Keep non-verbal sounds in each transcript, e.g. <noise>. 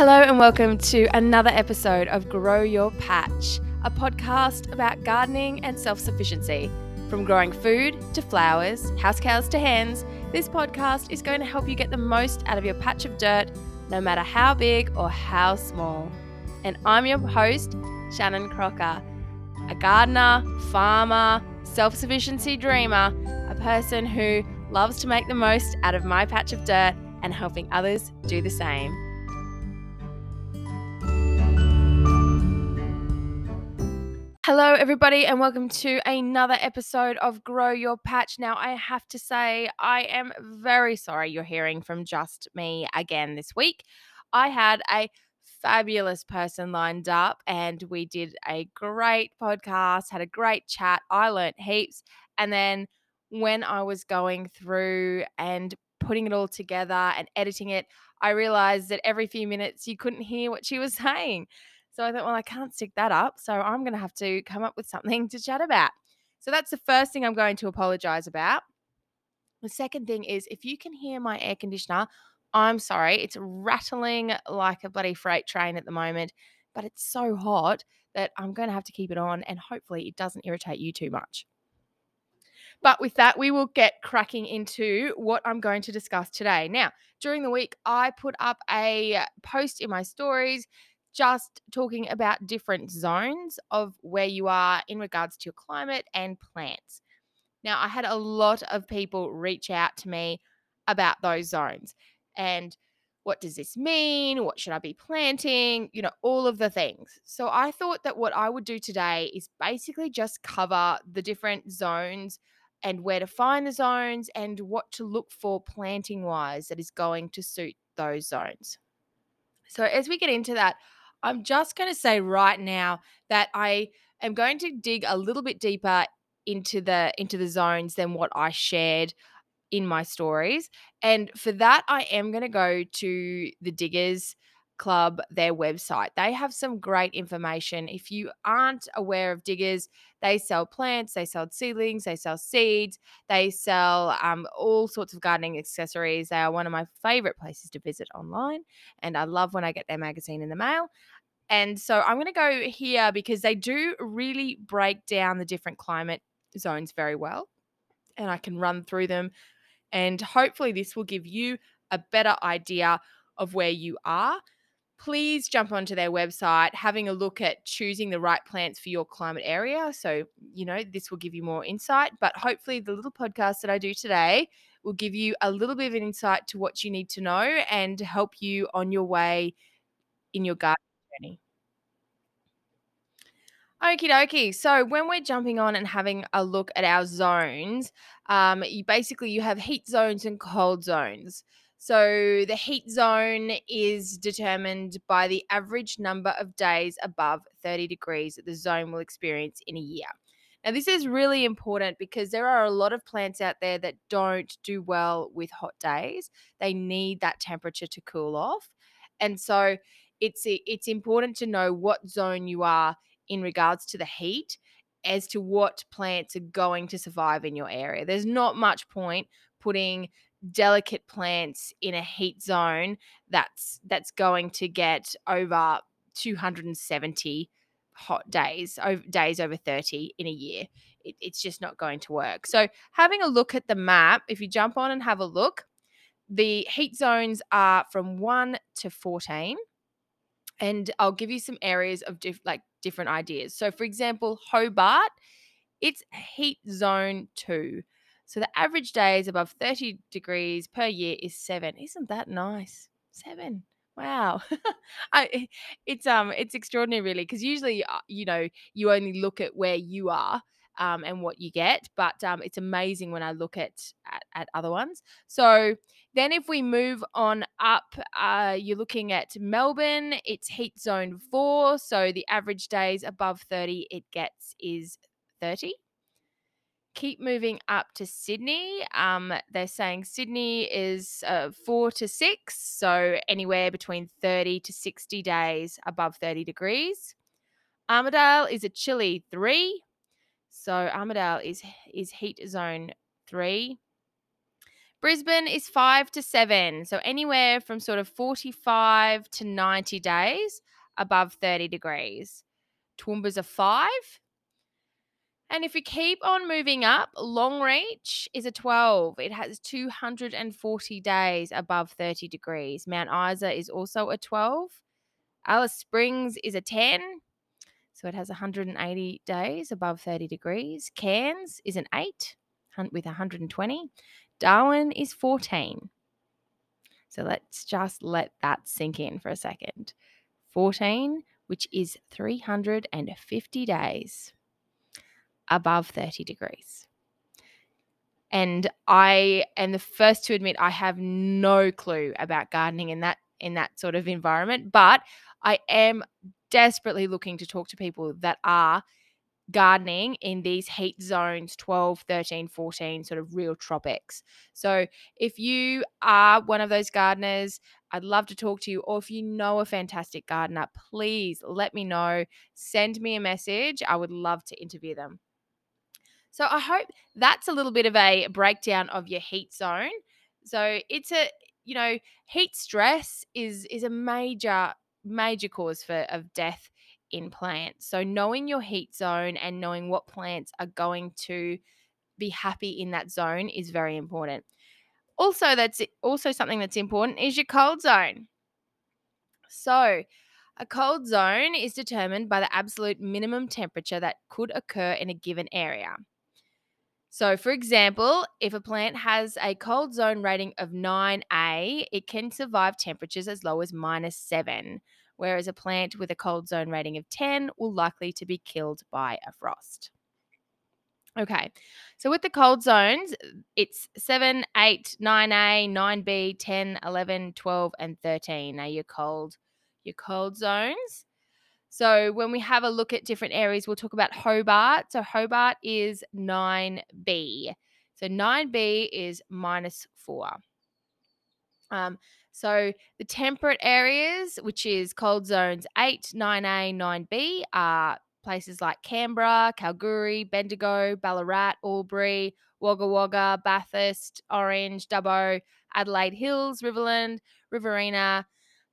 Hello, and welcome to another episode of Grow Your Patch, a podcast about gardening and self sufficiency. From growing food to flowers, house cows to hens, this podcast is going to help you get the most out of your patch of dirt, no matter how big or how small. And I'm your host, Shannon Crocker, a gardener, farmer, self sufficiency dreamer, a person who loves to make the most out of my patch of dirt and helping others do the same. Hello, everybody, and welcome to another episode of Grow Your Patch. Now, I have to say, I am very sorry you're hearing from just me again this week. I had a fabulous person lined up, and we did a great podcast, had a great chat. I learnt heaps. And then when I was going through and putting it all together and editing it, I realized that every few minutes you couldn't hear what she was <laughs> saying. So I thought, well, I can't stick that up. So I'm going to have to come up with something <laughs> to chat about. So that's the first thing I'm going to apologize about. The second thing is if you can hear my air conditioner, I'm sorry. It's rattling like a bloody freight train at the moment, but it's so hot that I'm going to have to keep it on and hopefully it doesn't irritate you too much. But with that, we will get cracking into what I'm going to discuss today. Now, during the week, I put up a post in my stories just talking about different zones of where you are in regards to your climate and plants. Now, I had a lot of people reach out to me about those zones and what does this mean? What should I be planting? You know, all of the things. So I thought that what I would do today is basically just cover the different zones and where to find the zones and what to look for planting wise that is going to suit those zones. So as we get into that, I'm just going to say right now that I am going to dig a little bit deeper into the into the zones than what I shared in my stories. And for that I am going to go to the Diggers Club their website. They have some great information. If you aren't aware of Diggers, they sell plants, they sell seedlings, they sell seeds, they sell um, all sorts of gardening accessories. They are one of my favorite places to visit online, and I love when I get their magazine in the mail. And so I'm going to go here because they do really break down the different climate zones very well. And I can run through them. And hopefully, this will give you a better idea of where you are. Please jump onto their website, having a look at choosing the right plants for your climate area. So, you know, this will give you more insight. But hopefully, the little podcast that I do today will give you a little bit of an insight to what you need to know and help you on your way in your garden journey. Okie dokie. So when we're jumping on and having a look at our zones, um, you basically you have heat zones and cold zones. So the heat zone is determined by the average number of days above 30 degrees that the zone will experience in a year. Now, this is really important because there are a lot of plants out there that don't do well with hot days. They need that temperature to cool off. And so it's it's important to know what zone you are in regards to the heat as to what plants are going to survive in your area. There's not much point putting delicate plants in a heat zone that's that's going to get over 270 hot days over days over 30 in a year it, it's just not going to work so having a look at the map if you jump on and have a look the heat zones are from 1 to 14 and I'll give you some areas of diff- like different ideas. So, for example, Hobart, it's heat zone two. So the average days above 30 degrees per year is seven. Isn't that nice? Seven. Wow. <laughs> I, it's um it's extraordinary really because usually uh, you know you only look at where you are um, and what you get. But um, it's amazing when I look at, at, at other ones. So then if we move on up, uh, you're looking at Melbourne. It's heat zone four, so the average days above 30 it gets is 30 keep moving up to Sydney. Um, they're saying Sydney is uh, four to six, so anywhere between 30 to 60 days above 30 degrees. Armidale is a chilly three, so Armidale is is heat zone three. Brisbane is five to seven. So anywhere from sort of 45 to 90 days above 30 degrees. Toowoomba's a five. And if we keep on moving up, Longreach is a 12. It has 240 days above 30 degrees. Mount Isa is also a 12. Alice Springs is a 10. So it has 180 days above 30 degrees. Cairns is an 8 with 120. Darwin is 14. So let's just let that sink in for a second. 14, which is 350 days above 30 degrees. And I am the first to admit I have no clue about gardening in that in that sort of environment, but I am desperately looking to talk to people that are gardening in these heat zones 12, 13, 14, sort of real tropics. So if you are one of those gardeners, I'd love to talk to you. Or if you know a fantastic gardener, please let me know. Send me a message. I would love to interview them. So I hope that's a little bit of a breakdown of your heat zone. So it's a you know heat stress is is a major major cause for of death in plants. So knowing your heat zone and knowing what plants are going to be happy in that zone is very important. Also that's also something that's important is your cold zone. So a cold zone is determined by the absolute minimum temperature that could occur in a given area. So, for example, if a plant has a cold zone rating of 9A, it can survive temperatures as low as minus 7, whereas a plant with a cold zone rating of 10 will likely to be killed by a frost. Okay, so with the cold zones, it's 7, 8, 9A, 9B, 10, 11, 12, and 13 are your cold, your cold zones. So when we have a look at different areas, we'll talk about Hobart. So Hobart is 9B. So 9B is minus 4. Um, so the temperate areas, which is cold zones 8, 9A, 9B, are places like Canberra, Kalgoorlie, Bendigo, Ballarat, Albury, Wagga Wagga, Bathurst, Orange, Dubbo, Adelaide Hills, Riverland, Riverina,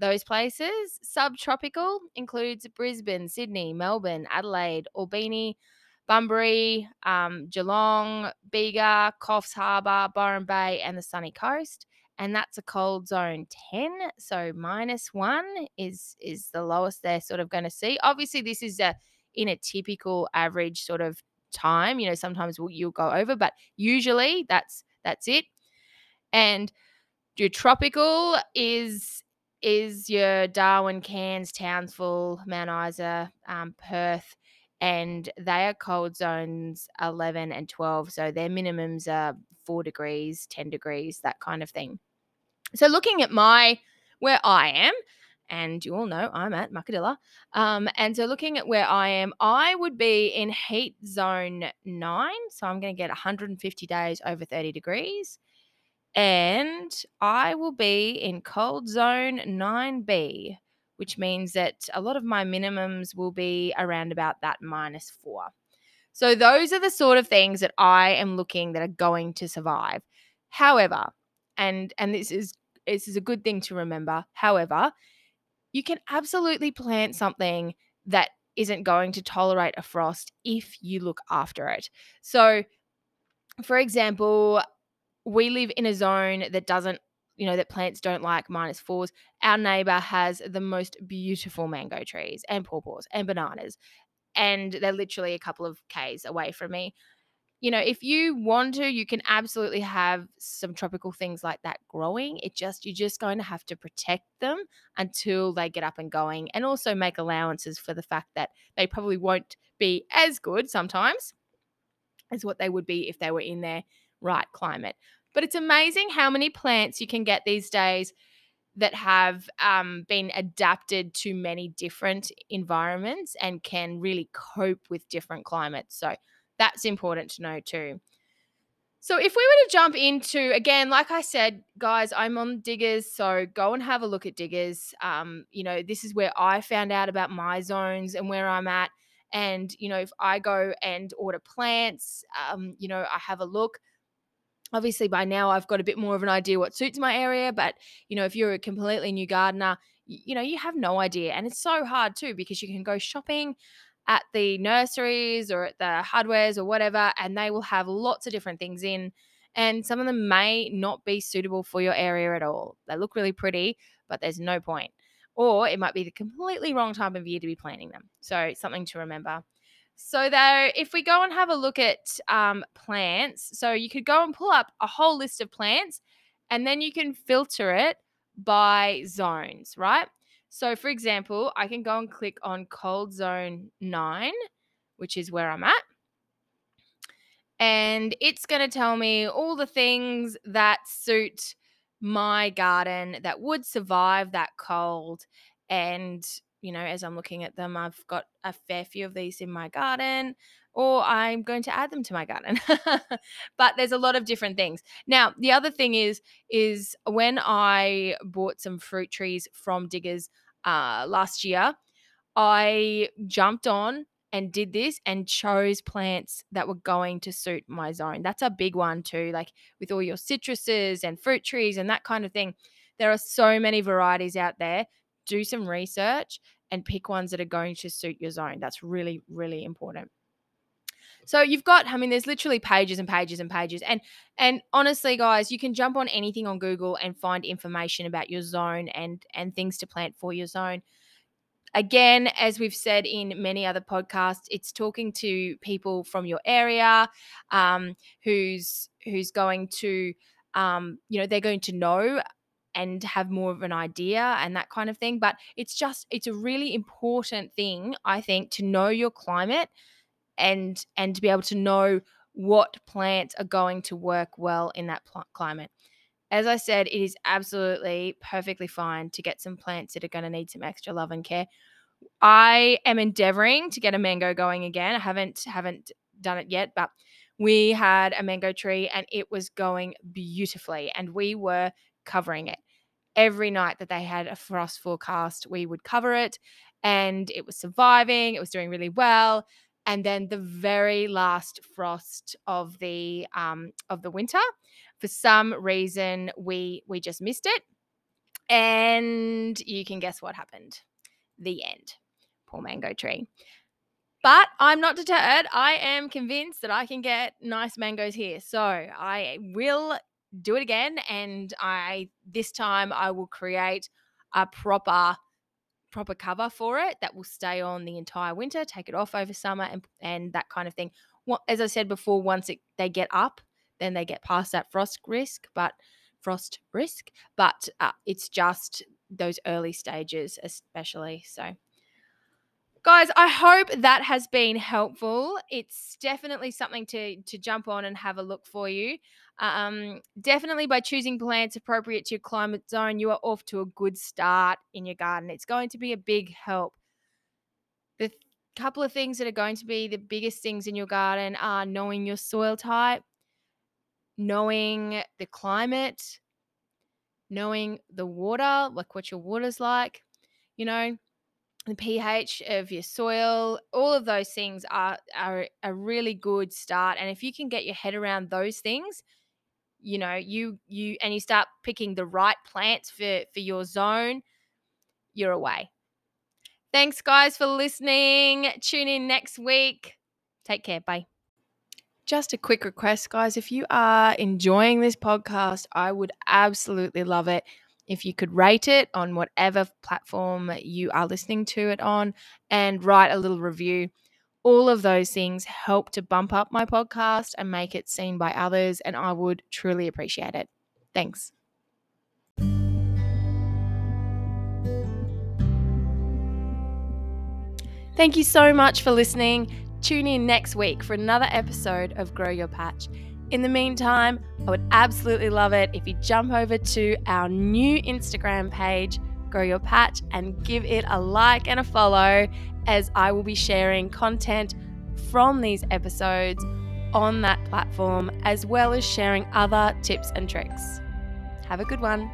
those places. Subtropical includes Brisbane, Sydney, Melbourne, Adelaide, Albany, Bunbury, um, Geelong, Bega, Coffs Harbour, Byron Bay, and the sunny coast. And that's a cold zone 10. So minus one is is the lowest they're sort of going to see. Obviously, this is a in a typical average sort of time. You know, sometimes we'll, you'll go over, but usually that's that's it. And your tropical is is your Darwin, Cairns, Townsville, Mount Isa, um, Perth, and they are cold zones 11 and 12. So their minimums are four degrees, 10 degrees, that kind of thing. So looking at my, where I am, and you all know I'm at Muckadilla. Um, and so looking at where I am, I would be in heat zone nine. So I'm going to get 150 days over 30 degrees and I will be in cold zone 9B, which means that a lot of my minimums will be around about that minus four. So, those are the sort of things that I am looking that are going to survive. However, and and this is this is a good thing to remember. However, you can absolutely plant something that isn't going to tolerate a frost if you look after it. So, for example, we live in a zone that doesn't you know that plants don't like minus fours. Our neighbor has the most beautiful mango trees and pawpaws and bananas and they're literally a couple of k's away from me. You know if you want to you can absolutely have some tropical things like that growing. It just you're just going to have to protect them until they get up and going and also make allowances for the fact that they probably won't be as good sometimes as what they would be if they were in their right climate. But it's amazing how many plants you can get these days that have um, been adapted to many different environments and can really cope with different climates. So that's important to know too. So if we were to jump into again, like I said, guys, I'm on Diggers, so go and have a look at Diggers. Um, you know, this is where I found out about my zones and where I'm at. And you know, if I go and order plants, um, you know, I have a look obviously by now I've got a bit more of an idea what suits my area, but you know, if you're a completely new gardener, you know, you have no idea. And it's so hard too because you can go shopping at the nurseries or at the hardwares or whatever, and they will have lots of different things in. And some of them may not be suitable for your area at all. They look really pretty, but there's no point. Or it might be the completely wrong time of year to be planting them. So, something to remember. So though, if we go and have a look at um, plants, so you could go and pull up a whole list of plants, and then you can filter it by zones, right? So for example, I can go and click on cold zone nine, which is where I'm at. And it's going to tell me all the things that suit my garden that would survive that cold. And you know, as I'm looking at them, I've got a fair few of these in my garden, or I'm going to add them to my garden. <laughs> but there's a lot of different things. Now, the other thing is, is when I bought some fruit trees from Diggers uh, last year, I jumped on and did this and chose plants that were going to suit my zone. That's a big one too, like with all your citruses and fruit trees and that kind of thing. There are so many varieties out there do some research and pick ones that are going to suit your zone. That's really, really important. So you've got, I mean, there's literally pages and pages and pages. And and honestly, guys, you can jump on anything on Google and find information about your zone and and things to plant for your zone. Again, as we've said in many other podcasts, it's talking to people from your area, um, who's who's going to, um, you know, they're going to know and have more of an idea and that kind of thing but it's just it's a really important thing i think to know your climate and and to be able to know what plants are going to work well in that pl- climate. As i said it is absolutely perfectly fine to get some plants that are going to need some extra love and care. I am endeavoring to get a mango going again. I haven't haven't done it yet but we had a mango tree and it was going beautifully and we were covering it. Every night that they had a frost forecast, we would cover it and it was surviving, it was doing really well. And then the very last frost of the um, of the winter, for some reason we we just missed it. And you can guess what happened. The end. Poor mango tree. But I'm not deterred. I am convinced that I can get nice mangoes here. So I will do it again and I this time I will create a proper proper cover for it that will stay on the entire winter, take it off over summer and and that kind of thing. Well, as I said before, once it, they get up, then they get past that frost risk, but frost risk, but uh, it's just those early stages especially. So guys i hope that has been helpful. It's definitely something to to jump on and have a look for you. Um, definitely by choosing plants appropriate to your climate zone you are off to a good start in your garden. It's going to be a big help. The th- couple of things that are going to be the biggest things in your garden are knowing your soil type knowing the climate knowing the water like what your water's like you know the pH of your soil, all of those things are are a really good start. And if you can get your head around those things, you know, you you and you start picking the right plants for for your zone, you're away. Thanks guys for listening. Tune in next week. Take care. Bye. Just a quick request, guys. If you are enjoying this podcast, I would absolutely love it if you could rate it on whatever platform you are listening to it on and write a little review. All of those things help to bump up my podcast and make it seen by others, and I would truly appreciate it. Thanks. Thank you so much for listening. Tune in next week for another episode of Grow Your Patch. In the meantime, I would absolutely love it if you jump over to our new Instagram page, Grow Your Patch, and give it a like and a follow as I will be sharing content from these episodes on that platform as well as sharing other tips and tricks. Have a good one.